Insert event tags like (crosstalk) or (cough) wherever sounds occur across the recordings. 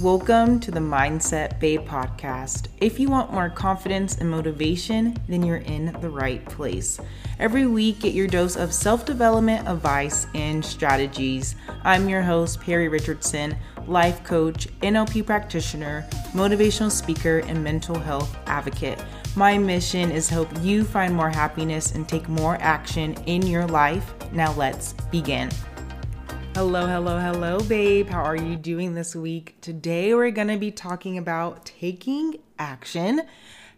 Welcome to the Mindset Babe podcast. If you want more confidence and motivation, then you're in the right place. Every week, get your dose of self development advice and strategies. I'm your host, Perry Richardson, life coach, NLP practitioner, motivational speaker, and mental health advocate. My mission is help you find more happiness and take more action in your life. Now, let's begin. Hello, hello, hello, babe. How are you doing this week? Today, we're going to be talking about taking action,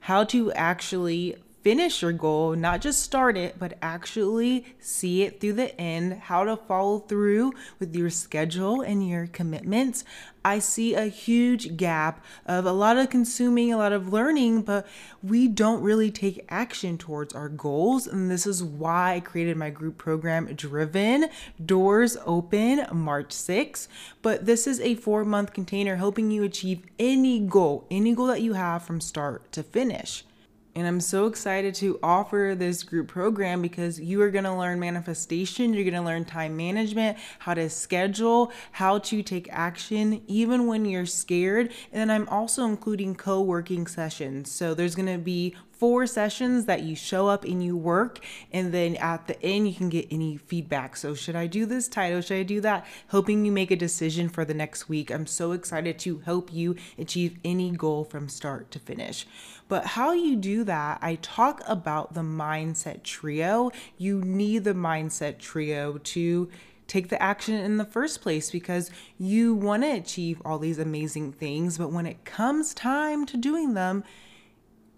how to actually finish your goal, not just start it, but actually see it through the end, how to follow through with your schedule and your commitments. I see a huge gap of a lot of consuming, a lot of learning, but we don't really take action towards our goals. And this is why I created my group program, Driven Doors Open March 6th. But this is a four month container helping you achieve any goal, any goal that you have from start to finish. And I'm so excited to offer this group program because you are going to learn manifestation, you're going to learn time management, how to schedule, how to take action even when you're scared. And then I'm also including co working sessions. So there's going to be four sessions that you show up and you work and then at the end you can get any feedback. So should i do this title? Should i do that? Helping you make a decision for the next week. I'm so excited to help you achieve any goal from start to finish. But how you do that i talk about the mindset trio. You need the mindset trio to take the action in the first place because you want to achieve all these amazing things but when it comes time to doing them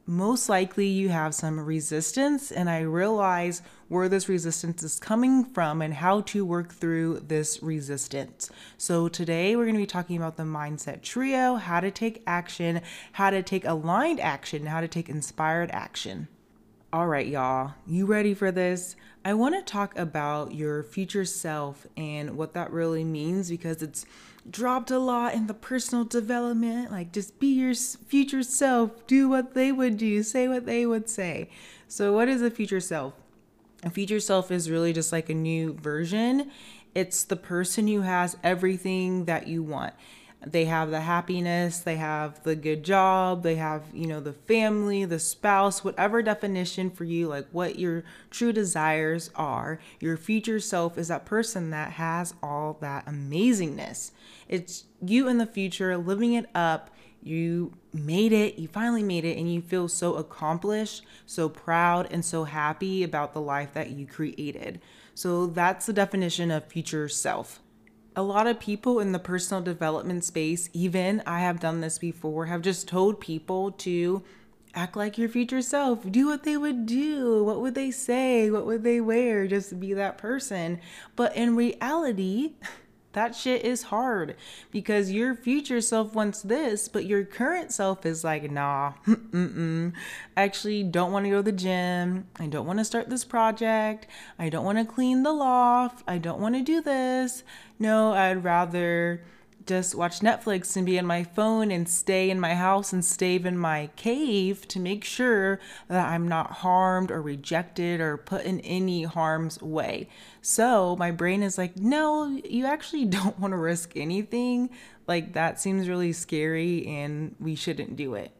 most likely you have some resistance, and I realize where this resistance is coming from and how to work through this resistance. So, today we're going to be talking about the mindset trio how to take action, how to take aligned action, how to take inspired action. All right, y'all, you ready for this? I want to talk about your future self and what that really means because it's dropped a lot in the personal development. Like, just be your future self, do what they would do, say what they would say. So, what is a future self? A future self is really just like a new version. It's the person who has everything that you want they have the happiness, they have the good job, they have, you know, the family, the spouse, whatever definition for you, like what your true desires are. Your future self is that person that has all that amazingness. It's you in the future living it up. You made it, you finally made it, and you feel so accomplished, so proud, and so happy about the life that you created. So that's the definition of future self a lot of people in the personal development space, even I have done this before, have just told people to act like your future self. Do what they would do. What would they say? What would they wear? Just be that person. But in reality, that shit is hard because your future self wants this, but your current self is like, nah, (laughs) mm-mm. I actually don't want to go to the gym. I don't want to start this project. I don't want to clean the loft. I don't want to do this. No, I'd rather just watch Netflix and be on my phone and stay in my house and stay in my cave to make sure that I'm not harmed or rejected or put in any harm's way. So my brain is like, no, you actually (laughs) don't want to risk anything. Like that seems really scary and we shouldn't do it.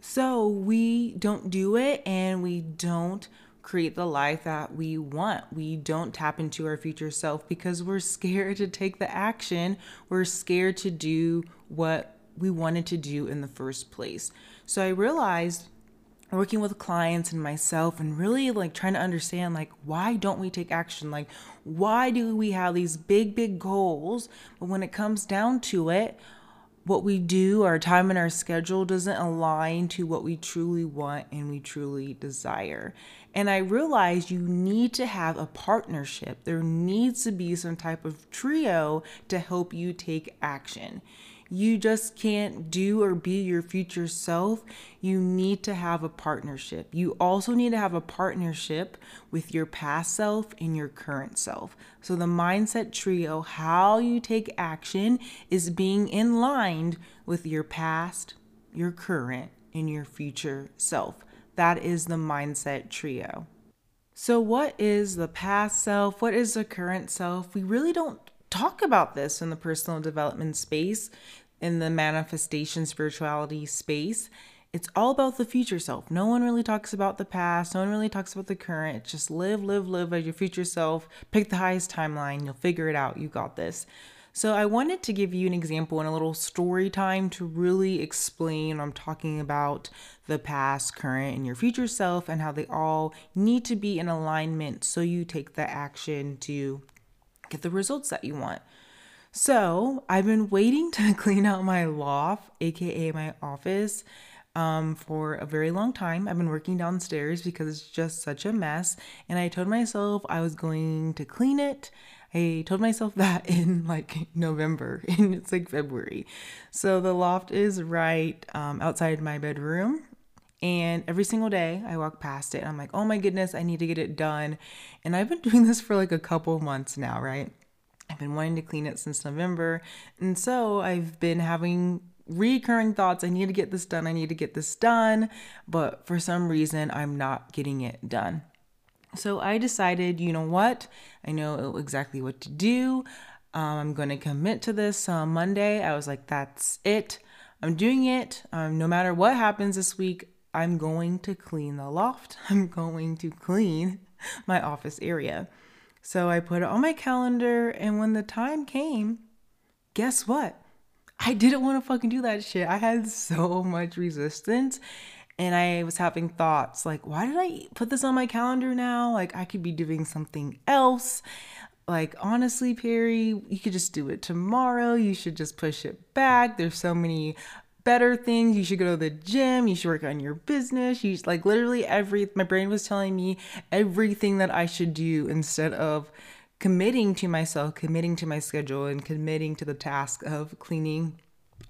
So we don't do it and we don't create the life that we want. We don't tap into our future self because we're scared to take the action. We're scared to do what we wanted to do in the first place. So I realized working with clients and myself and really like trying to understand like why don't we take action like why do we have these big big goals but when it comes down to it what we do, our time and our schedule doesn't align to what we truly want and we truly desire. And I realize you need to have a partnership. There needs to be some type of trio to help you take action. You just can't do or be your future self. You need to have a partnership. You also need to have a partnership with your past self and your current self. So, the mindset trio, how you take action, is being in line with your past, your current, and your future self. That is the mindset trio. So, what is the past self? What is the current self? We really don't talk about this in the personal development space. in the manifestation spirituality space, it's all about the future self. No one really talks about the past. No one really talks about the current. Just live, live, live as your future self. Pick the highest timeline. You'll figure it out. You got this. So I wanted to give you an example and a little story time to really explain I'm talking about the past, current, and your future self and how they all need to be in alignment so you take the action to get the results that you want. So I've been waiting (laughs) to clean out my loft, aka my office, um, for a very long time. I've been working downstairs because it's just such a mess. And I told myself I was going to clean it. I told myself (laughs) that in like November, (laughs) and it's like February. So the loft is right um, outside my bedroom. And every single day I walk past it, and I'm like, oh my goodness, I need to get it done. And I've been (laughs) doing this for like a couple months now, right? I've been wanting to clean it since November. And so I've been having recurring thoughts I need to get this done, I need to get this done. But for some reason, I'm not getting it done. So I decided, you know what? I know exactly what to do. Um, I'm going to commit to this on Monday. I was like, that's it. I'm doing it. Um, no matter what happens this week, I'm going to clean the loft. (laughs) I'm going to clean my office area. So I put it on my calendar, and when the time came, guess what? I didn't want to fucking do that shit. I had so much resistance. And I was having thoughts like, why did I put this on my calendar now? Like, I could be doing something else. Like, honestly, Perry, you could just do it tomorrow. You should just push it back. There's so many better things. You should go to the gym. You should work on your business. You like literally every my brain was telling me everything that I should do instead of committing to myself, committing to my schedule, and committing to the task of cleaning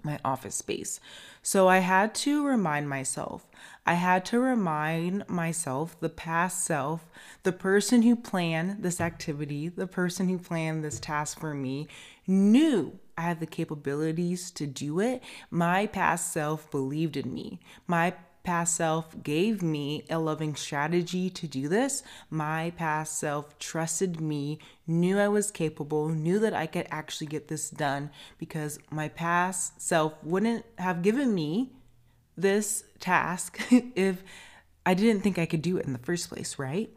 my office space. So I had to remind myself, I had to remind myself, the past self, the person who planned this activity, the person who planned this task for me, knew I have the capabilities to do it. My past self believed in me. My past self gave me a loving strategy to do this. My past self trusted me, knew I was capable, knew that I could actually get this done because my past self wouldn't have given me this task (laughs) if I didn't think I could do it in the first place, right?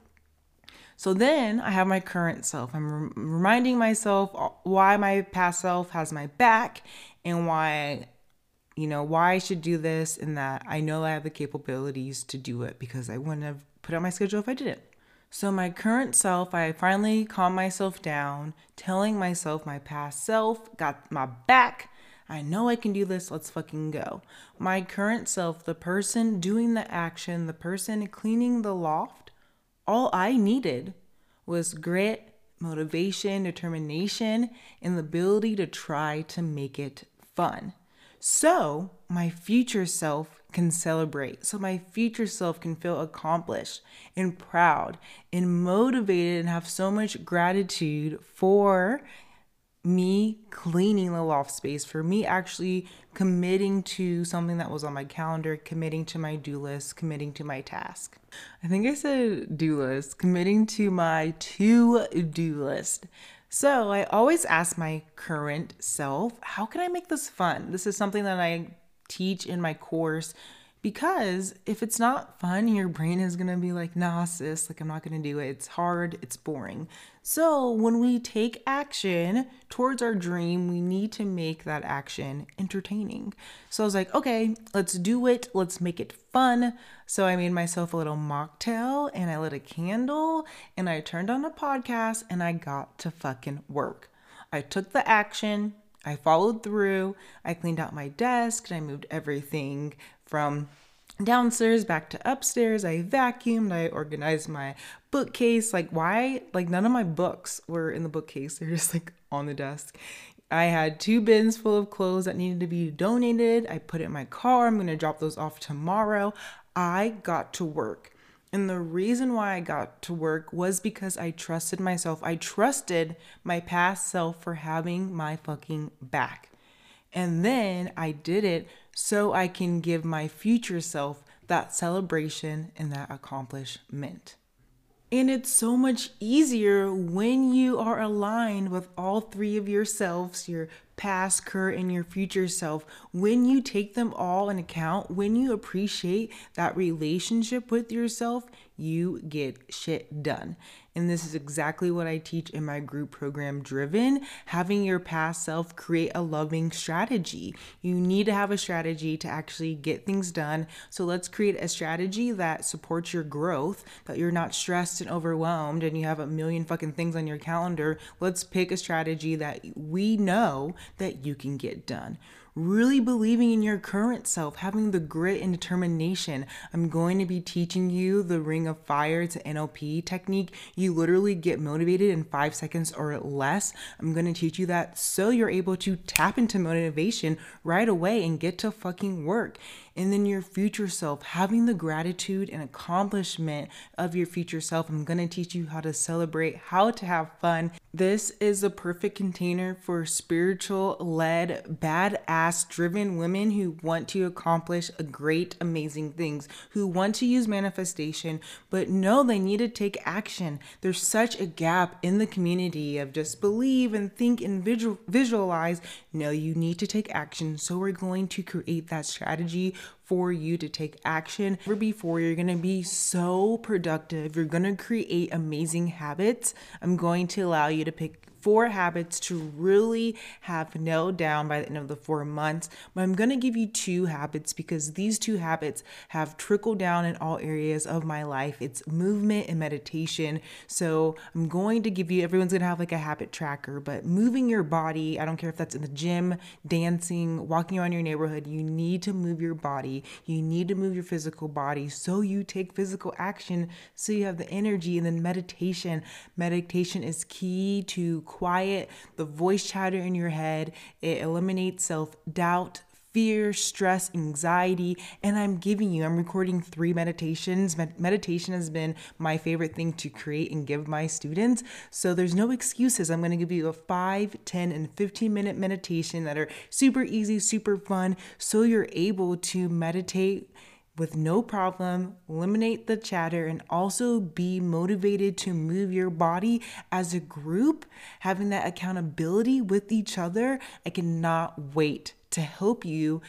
So then I have my current self. I'm reminding myself uh, why my past self has my back and why you know, why I should do this and that. I know I have the capabilities to do it because I wouldn't have put on my schedule if I didn't. So, my current self, I finally calm myself down, telling myself my past self got my back. I know I can do this. Let's fucking go. My current self, the person doing the action, the person cleaning the loft, all I needed was grit, motivation, determination, and the ability to try to make it fun. So my future self can celebrate. So my future self can feel accomplished and proud and motivated and have so much gratitude for me cleaning the loft space, for me actually committing to something that was on my calendar, committing to my do list, committing to my task. I think I said do list, committing to my to do list. So I always ask my current self, how can I make this fun? This is something that I teach in my course because if it's not fun, your brain is gonna be like, nah, sis, like I'm not gonna do it. It's hard, it's boring. So when we take action towards our dream, we need to make that action entertaining. So I was like, okay, let's do it. Let's make it fun. So I made myself a little mocktail and I lit a candle and I turned on a podcast and I got to fucking work. I took the action. I followed through. I cleaned out my desk and I moved everything from downstairs back to upstairs. I vacuumed, I organized my bookcase. Like, why? Like, none of my books were in the bookcase, (laughs) they're just like on the desk. I had two bins full of clothes that needed to be donated. I put it in my car. I'm going to drop those off tomorrow. I got to work. And the reason why I got to work was because I trusted myself. I trusted my past self for having my fucking back. And then I did it so I can give my future self that celebration and that accomplishment. And it's so much easier when you are aligned with all three of yourselves, your past, current, and your future self. When you take them all in account, when you appreciate that relationship with yourself, you get shit done. And this is exactly what I teach in my group program, Driven having your past self create a loving strategy. You need to have a strategy to actually get things done. So let's create a strategy that supports your growth, that you're not stressed and overwhelmed and you have a million fucking things on your calendar. Let's pick a strategy that we know that you can get done really believing in your current self, having the grit and determination. I'm going to be teaching you the Ring of Fire to NLP technique. You literally get motivated in five seconds or less. I'm to teach you that so you're able to tap into motivation right away and get to fucking work and then your future self, having the gratitude and accomplishment of your future self. I'm to teach you how to celebrate, how to have fun. This is a perfect container for spiritual led, badass driven women who want to accomplish great, amazing things, who want to use manifestation, but know they need to take action. There's such a gap in the community of just believe and think and visual, visualize. No, you need to take action. So we're going to create that strategy for you to take action. Ever before, you're gonna be so productive. You're gonna create amazing habits. I'm going to allow you to pick four habits to really have nailed down by the end of the four months. But I'm going to give you two habits because these two habits have trickled down in all areas of my life. It's movement and meditation. So I'm going to give you, everyone's going to have like a habit tracker, but moving your body, I don't care if that's in the gym, dancing, walking around your neighborhood, you need to move your body. You need to move your physical body so you take physical action so you have the energy. And then meditation. Meditation is key to quiet the voice chatter in your head. It eliminates self doubt, fear, stress, anxiety. And I'm giving you, I'm recording three meditations. Med- meditation has been my favorite thing to create and give my students. So there's no excuses. I'm going to give you a 5, 10, and 15 minute meditation that are super easy, super fun. So you're able to meditate with no problem, eliminate the chatter, and also be motivated to move your body as a group, having that accountability with each other. I cannot wait to help you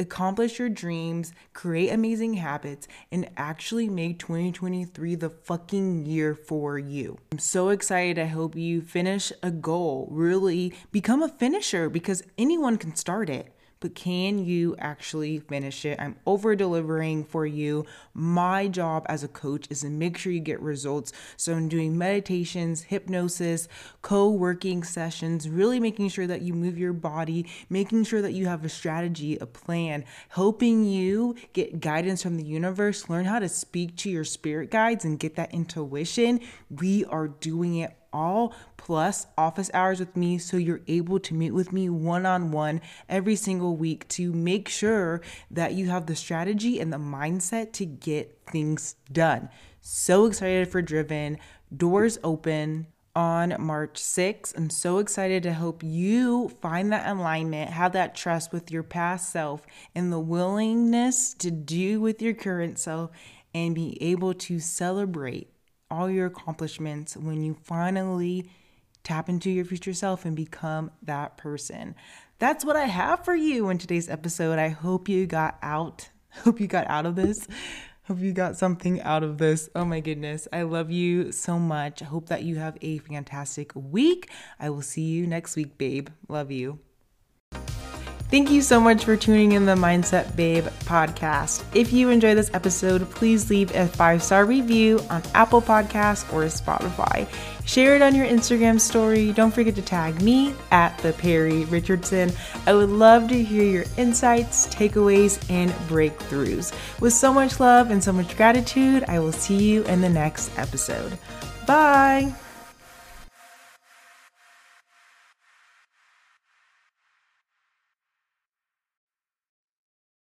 accomplish your dreams, create amazing habits, and actually make 2023 the fucking year for you. I'm so excited. to help you finish a goal, really become a finisher because anyone can start it but can you actually finish it? I'm over delivering for you. My job as a coach is to make sure you get results. So I'm doing meditations, hypnosis, co working sessions, really making sure that you move your body, making sure that you have a strategy, a plan, helping you get guidance from the universe, learn how to speak to your spirit guides and get that intuition. We are doing it all plus office hours with me so you're able to meet with me one on one every single week to make sure that you have the strategy and the mindset to get things done. So excited for Driven. Doors open on March 6th. I'm so excited to help you find that alignment, have that trust with your past self, and the willingness to do with your current self and be able to celebrate all your accomplishments when you finally tap into your future self and become that person. That's what I have for you in today's episode. I hope you got out. (laughs) Hope you got out of this. Hope you got something out of this. Oh my goodness. I love you so much. I hope that you have a fantastic week. I will see you next week, babe. Love you. Thank you so much for tuning in the Mindset Babe podcast. If you enjoyed this episode, please leave a five star review on Apple Podcasts or Spotify. Share it on your Instagram story. Don't forget to tag me at the Perry Richardson. I would love to hear your insights, takeaways, and breakthroughs. With so much love and so much gratitude, I will see you in the next episode. Bye.